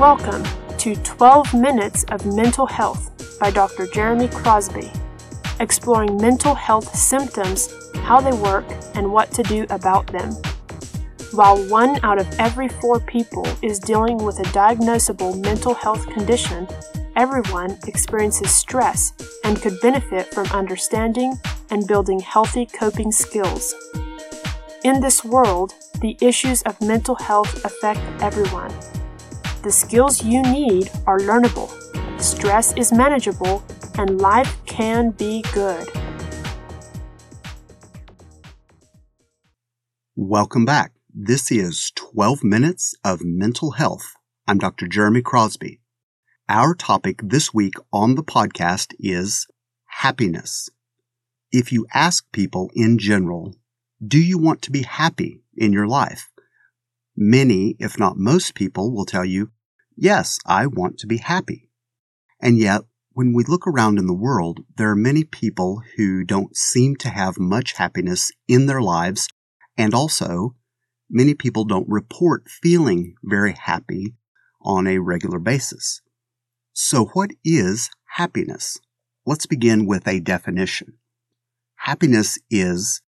Welcome to 12 Minutes of Mental Health by Dr. Jeremy Crosby, exploring mental health symptoms, how they work, and what to do about them. While one out of every four people is dealing with a diagnosable mental health condition, everyone experiences stress and could benefit from understanding and building healthy coping skills. In this world, the issues of mental health affect everyone. The skills you need are learnable, stress is manageable, and life can be good. Welcome back. This is 12 Minutes of Mental Health. I'm Dr. Jeremy Crosby. Our topic this week on the podcast is happiness. If you ask people in general, do you want to be happy in your life? Many, if not most people will tell you, yes, I want to be happy. And yet, when we look around in the world, there are many people who don't seem to have much happiness in their lives, and also many people don't report feeling very happy on a regular basis. So what is happiness? Let's begin with a definition. Happiness is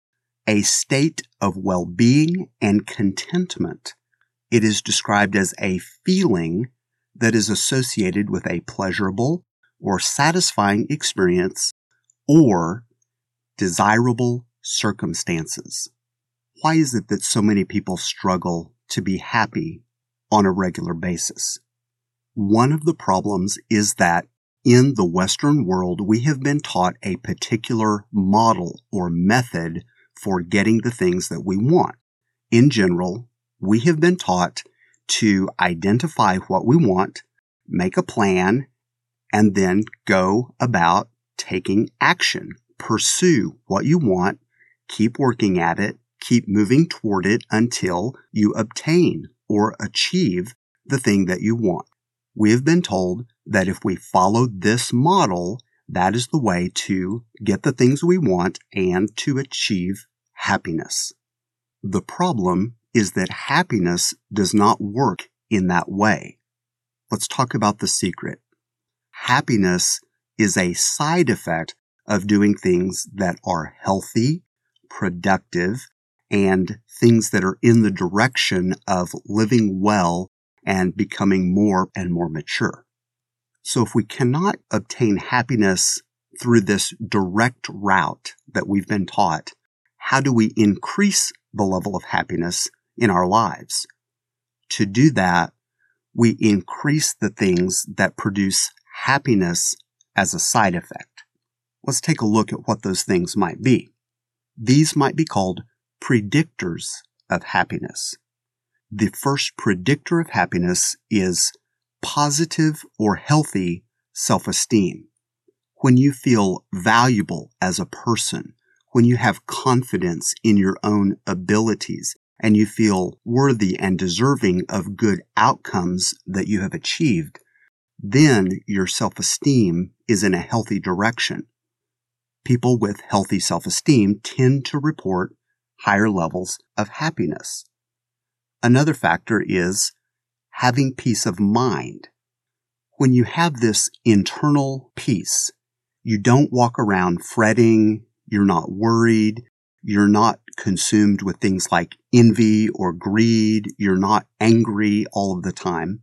a state of well-being and contentment. It is described as a feeling that is associated with a pleasurable or satisfying experience or desirable circumstances. Why is it that so many people struggle to be happy on a regular basis? One of the problems is that in the Western world, we have been taught a particular model or method for getting the things that we want. In general, we have been taught to identify what we want, make a plan, and then go about taking action. Pursue what you want, keep working at it, keep moving toward it until you obtain or achieve the thing that you want. We have been told that if we follow this model, that is the way to get the things we want and to achieve happiness. The problem is that happiness does not work in that way. Let's talk about the secret. Happiness is a side effect of doing things that are healthy, productive, and things that are in the direction of living well and becoming more and more mature. So if we cannot obtain happiness through this direct route that we've been taught, how do we increase the level of happiness in our lives? To do that, we increase the things that produce happiness as a side effect. Let's take a look at what those things might be. These might be called predictors of happiness. The first predictor of happiness is positive or healthy self-esteem. When you feel valuable as a person, when you have confidence in your own abilities and you feel worthy and deserving of good outcomes that you have achieved, then your self-esteem is in a healthy direction. People with healthy self-esteem tend to report higher levels of happiness. Another factor is having peace of mind. When you have this internal peace, you don't walk around fretting, you're not worried, you're not consumed with things like envy or greed, you're not angry all of the time.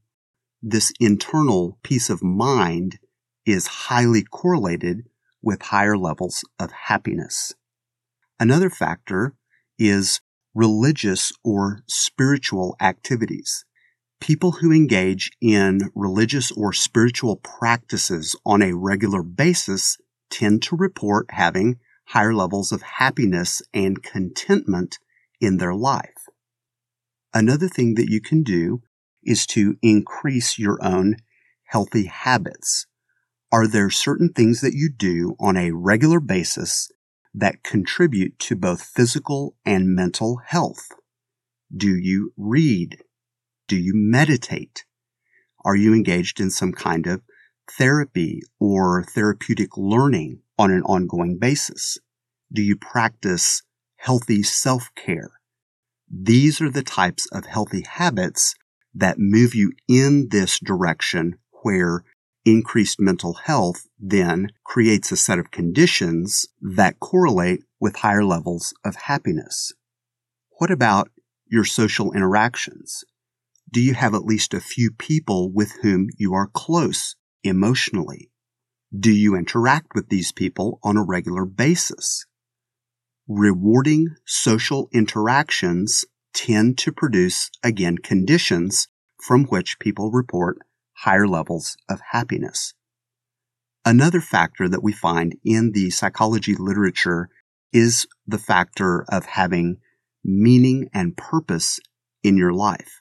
This internal peace of mind is highly correlated with higher levels of happiness. Another factor is religious or spiritual activities people who engage in religious or spiritual practices on a regular basis tend to report having higher levels of happiness and contentment in their life. Another thing that you can do is to increase your own healthy habits. Are there certain things that you do on a regular basis that contribute to both physical and mental health? Do you read? Do you meditate? Are you engaged in some kind of therapy or therapeutic learning on an ongoing basis? Do you practice healthy self-care? These are the types of healthy habits that move you in this direction where increased mental health then creates a set of conditions that correlate with higher levels of happiness. What about your social interactions? Do you have at least a few people with whom you are close emotionally? Do you interact with these people on a regular basis? Rewarding social interactions tend to produce, again, conditions from which people report higher levels of happiness. Another factor that we find in the psychology literature is the factor of having meaning and purpose in your life.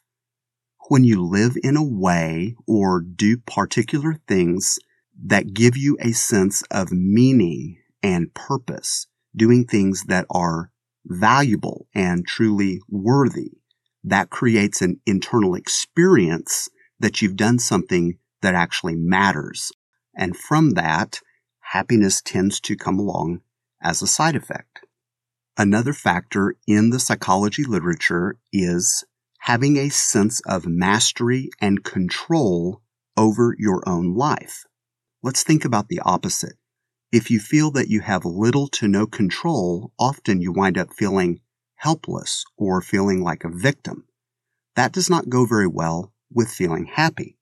When you live in a way or do particular things that give you a sense of meaning and purpose, doing things that are valuable and truly worthy, that creates an internal experience that you've done something that actually matters. And from that, happiness tends to come along as a side effect. Another factor in the psychology literature is having a sense of mastery and control over your own life. Let's think about the opposite. If you feel that you have little to no control, often you wind up feeling helpless or feeling like a victim. That does not go very well with feeling happy.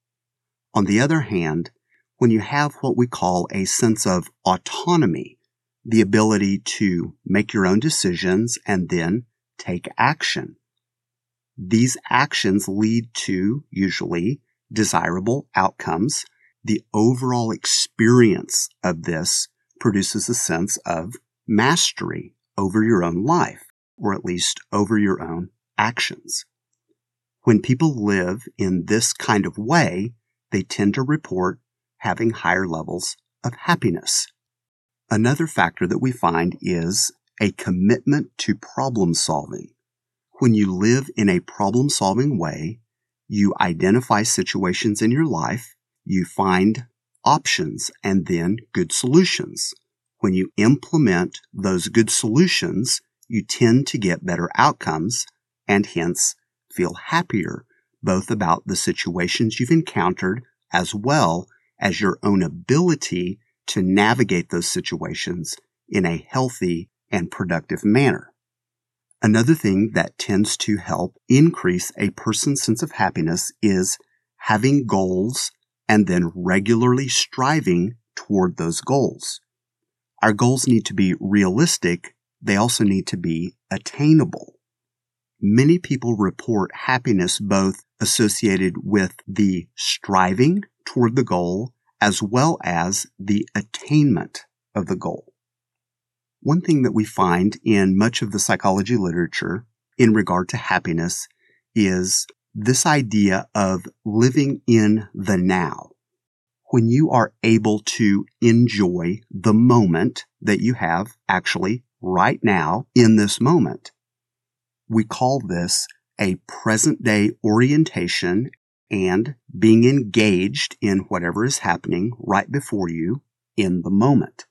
On the other hand, when you have what we call a sense of autonomy, the ability to make your own decisions and then take action. These actions lead to usually desirable outcomes. The overall experience of this produces a sense of mastery over your own life, or at least over your own actions. When people live in this kind of way, they tend to report having higher levels of happiness. Another factor that we find is a commitment to problem solving. When you live in a problem solving way, you identify situations in your life, you find options and then good solutions. When you implement those good solutions, you tend to get better outcomes and hence feel happier both about the situations you've encountered as well as your own ability to navigate those situations in a healthy and productive manner. Another thing that tends to help increase a person's sense of happiness is having goals and then regularly striving toward those goals. Our goals need to be realistic. They also need to be attainable many people report happiness both associated with the striving toward the goal as well as the attainment of the goal. One thing that we find in much of the psychology literature in regard to happiness is this idea of living in the now. When you are able to enjoy the moment that you have actually right now in this moment we call this a present day orientation and being engaged in whatever is happening right before you in the moment.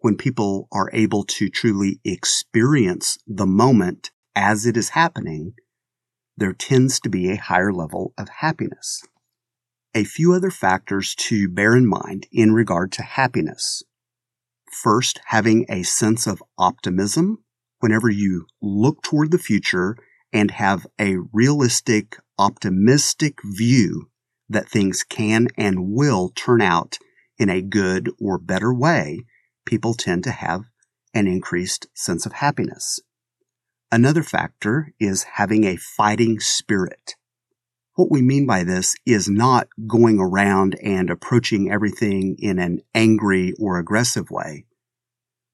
When people are able to truly experience the moment as it is happening, there tends to be a higher level of happiness. A few other factors to bear in mind in regard to happiness. First, having a sense of optimism whenever you look toward the future and have a realistic, optimistic view that things can and will turn out in a good or better way, people tend to have an increased sense of happiness. Another factor is having a fighting spirit. What we mean by this is not going around and approaching everything in an angry or aggressive way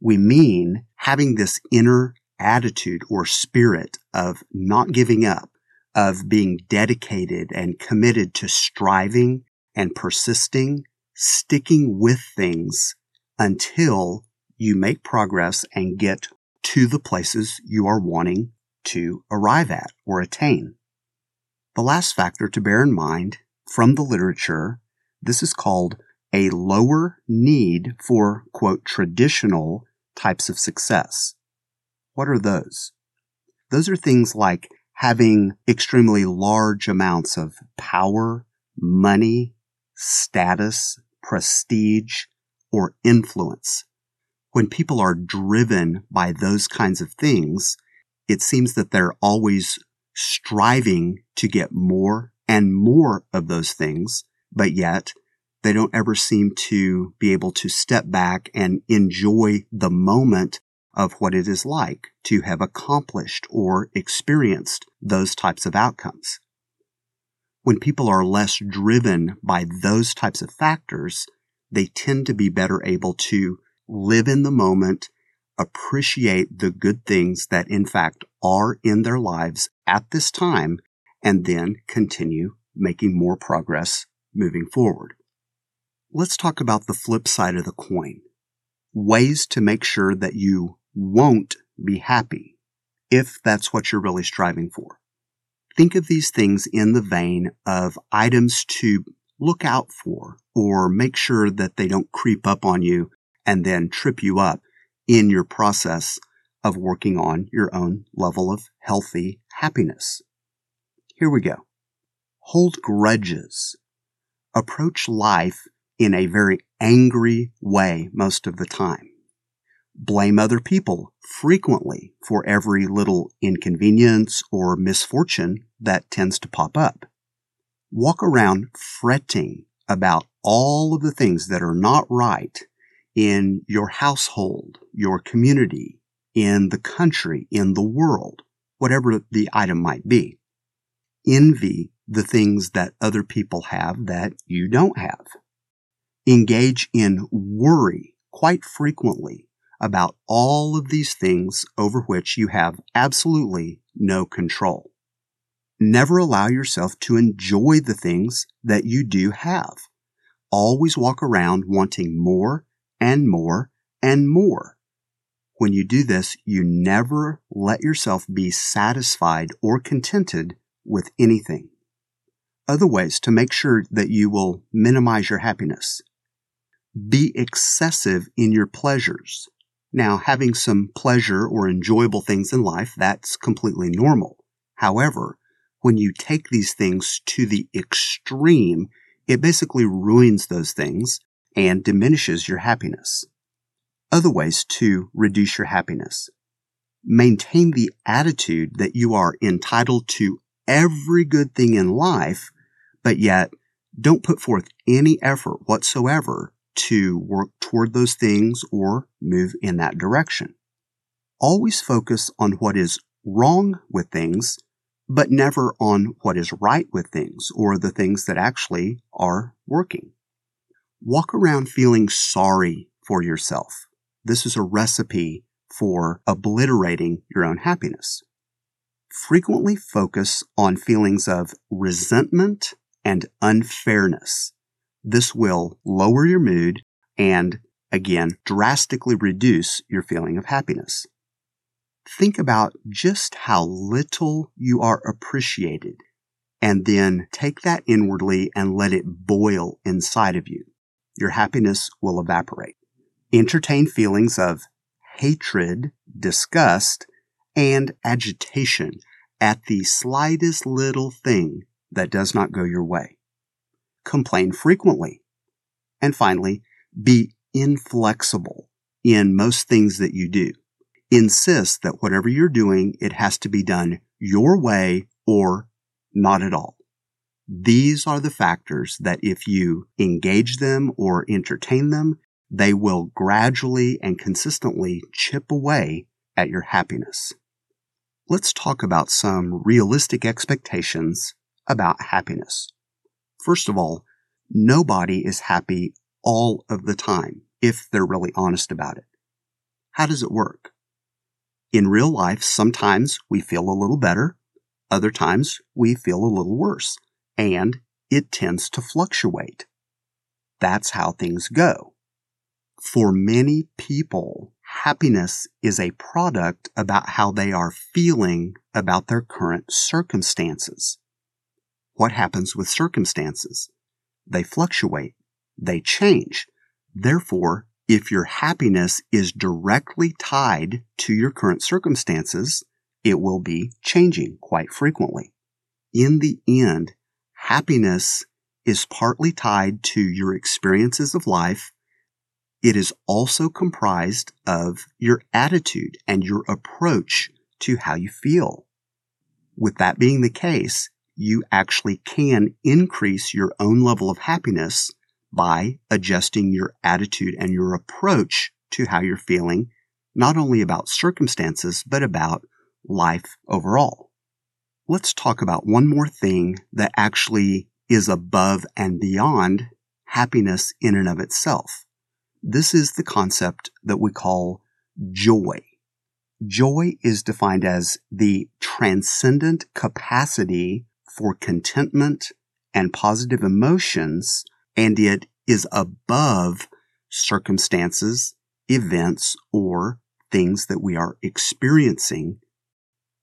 we mean having this inner attitude or spirit of not giving up, of being dedicated and committed to striving and persisting, sticking with things until you make progress and get to the places you are wanting to arrive at or attain. The last factor to bear in mind from the literature, this is called a lower need for, quote, traditional types of success. What are those? Those are things like having extremely large amounts of power, money, status, prestige, or influence. When people are driven by those kinds of things, it seems that they're always striving to get more and more of those things, but yet they don't ever seem to be able to step back and enjoy the moment of what it is like to have accomplished or experienced those types of outcomes. When people are less driven by those types of factors, they tend to be better able to live in the moment, appreciate the good things that in fact are in their lives at this time, and then continue making more progress moving forward. Let's talk about the flip side of the coin. Ways to make sure that you won't be happy if that's what you're really striving for. Think of these things in the vein of items to look out for or make sure that they don't creep up on you and then trip you up in your process of working on your own level of healthy happiness. Here we go. Hold grudges. Approach life in a very angry way most of the time. Blame other people frequently for every little inconvenience or misfortune that tends to pop up. Walk around fretting about all of the things that are not right in your household, your community, in the country, in the world, whatever the item might be. Envy the things that other people have that you don't have. Engage in worry quite frequently about all of these things over which you have absolutely no control. Never allow yourself to enjoy the things that you do have. Always walk around wanting more and more and more. When you do this, you never let yourself be satisfied or contented with anything. Other ways to make sure that you will minimize your happiness. Be excessive in your pleasures. Now, having some pleasure or enjoyable things in life, that's completely normal. However, when you take these things to the extreme, it basically ruins those things and diminishes your happiness. Other ways to reduce your happiness. Maintain the attitude that you are entitled to every good thing in life, but yet don't put forth any effort whatsoever to work toward those things or move in that direction. Always focus on what is wrong with things, but never on what is right with things or the things that actually are working. Walk around feeling sorry for yourself. This is a recipe for obliterating your own happiness. Frequently focus on feelings of resentment and unfairness this will lower your mood and, again, drastically reduce your feeling of happiness. Think about just how little you are appreciated and then take that inwardly and let it boil inside of you. Your happiness will evaporate. Entertain feelings of hatred, disgust, and agitation at the slightest little thing that does not go your way complain frequently. And finally, be inflexible in most things that you do. Insist that whatever you're doing, it has to be done your way or not at all. These are the factors that if you engage them or entertain them, they will gradually and consistently chip away at your happiness. Let's talk about some realistic expectations about happiness. First of all, nobody is happy all of the time if they're really honest about it. How does it work? In real life, sometimes we feel a little better, other times we feel a little worse, and it tends to fluctuate. That's how things go. For many people, happiness is a product about how they are feeling about their current circumstances. What happens with circumstances? They fluctuate. They change. Therefore, if your happiness is directly tied to your current circumstances, it will be changing quite frequently. In the end, happiness is partly tied to your experiences of life. It is also comprised of your attitude and your approach to how you feel. With that being the case, you actually can increase your own level of happiness by adjusting your attitude and your approach to how you're feeling, not only about circumstances, but about life overall. Let's talk about one more thing that actually is above and beyond happiness in and of itself. This is the concept that we call joy. Joy is defined as the transcendent capacity for contentment and positive emotions, and it is above circumstances, events, or things that we are experiencing.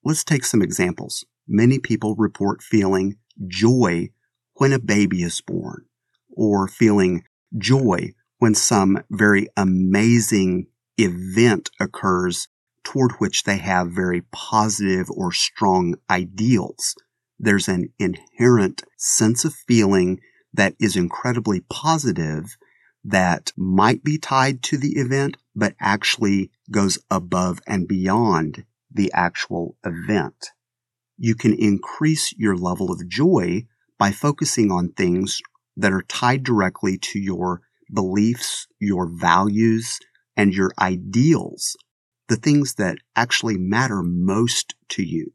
Let's take some examples. Many people report feeling joy when a baby is born, or feeling joy when some very amazing event occurs toward which they have very positive or strong ideals. There's an inherent sense of feeling that is incredibly positive that might be tied to the event, but actually goes above and beyond the actual event. You can increase your level of joy by focusing on things that are tied directly to your beliefs, your values, and your ideals the things that actually matter most to you.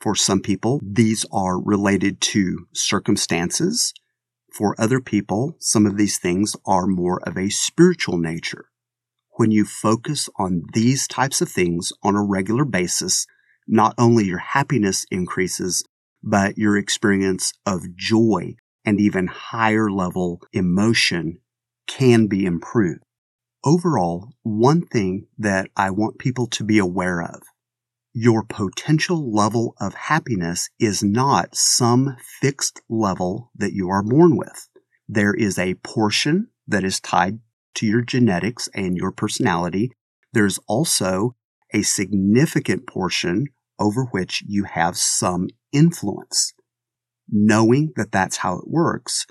For some people, these are related to circumstances. For other people, some of these things are more of a spiritual nature. When you focus on these types of things on a regular basis, not only your happiness increases, but your experience of joy and even higher level emotion can be improved overall, one thing that I want people to be aware of your potential level of happiness is not some fixed level that you are born with. There is a portion that is tied to your genetics and your personality. There's also a significant portion over which you have some influence. Knowing that that's how it works,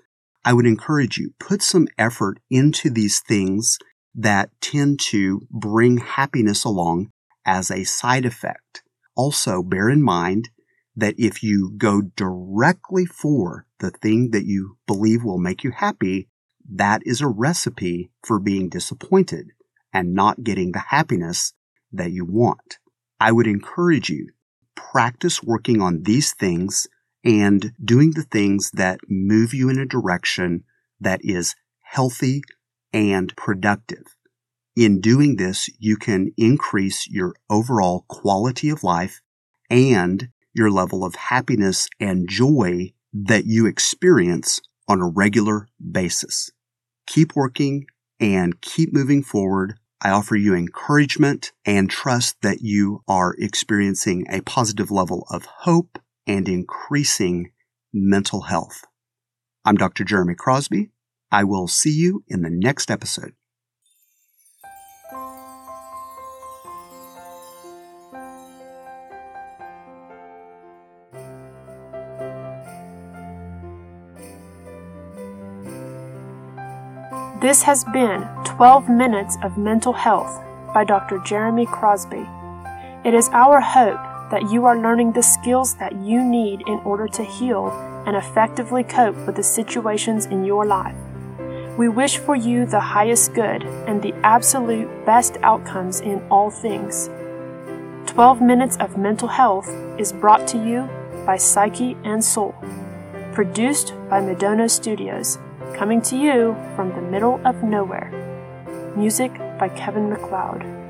I would encourage you, put some effort into these things that tend to bring happiness along as a side effect. Also, bear in mind that if you go directly for the thing that you believe will make you happy, that is a recipe for being disappointed and not getting the happiness that you want. I would encourage you practice working on these things and doing the things that move you in a direction that is healthy and productive. In doing this, you can increase your overall quality of life and your level of happiness and joy that you experience on a regular basis. Keep working and keep moving forward. I offer you encouragement and trust that you are experiencing a positive level of hope and increasing mental health. I'm Dr. Jeremy Crosby. I will see you in the next episode. This has been 12 Minutes of Mental Health by Dr. Jeremy Crosby. It is our hope that you are learning the skills that you need in order to heal and effectively cope with the situations in your life. We wish for you the highest good and the absolute best outcomes in all things. 12 Minutes of Mental Health is brought to you by Psyche and Soul. Produced by Madonna Studios, coming to you from the middle of nowhere. Music by Kevin MacLeod.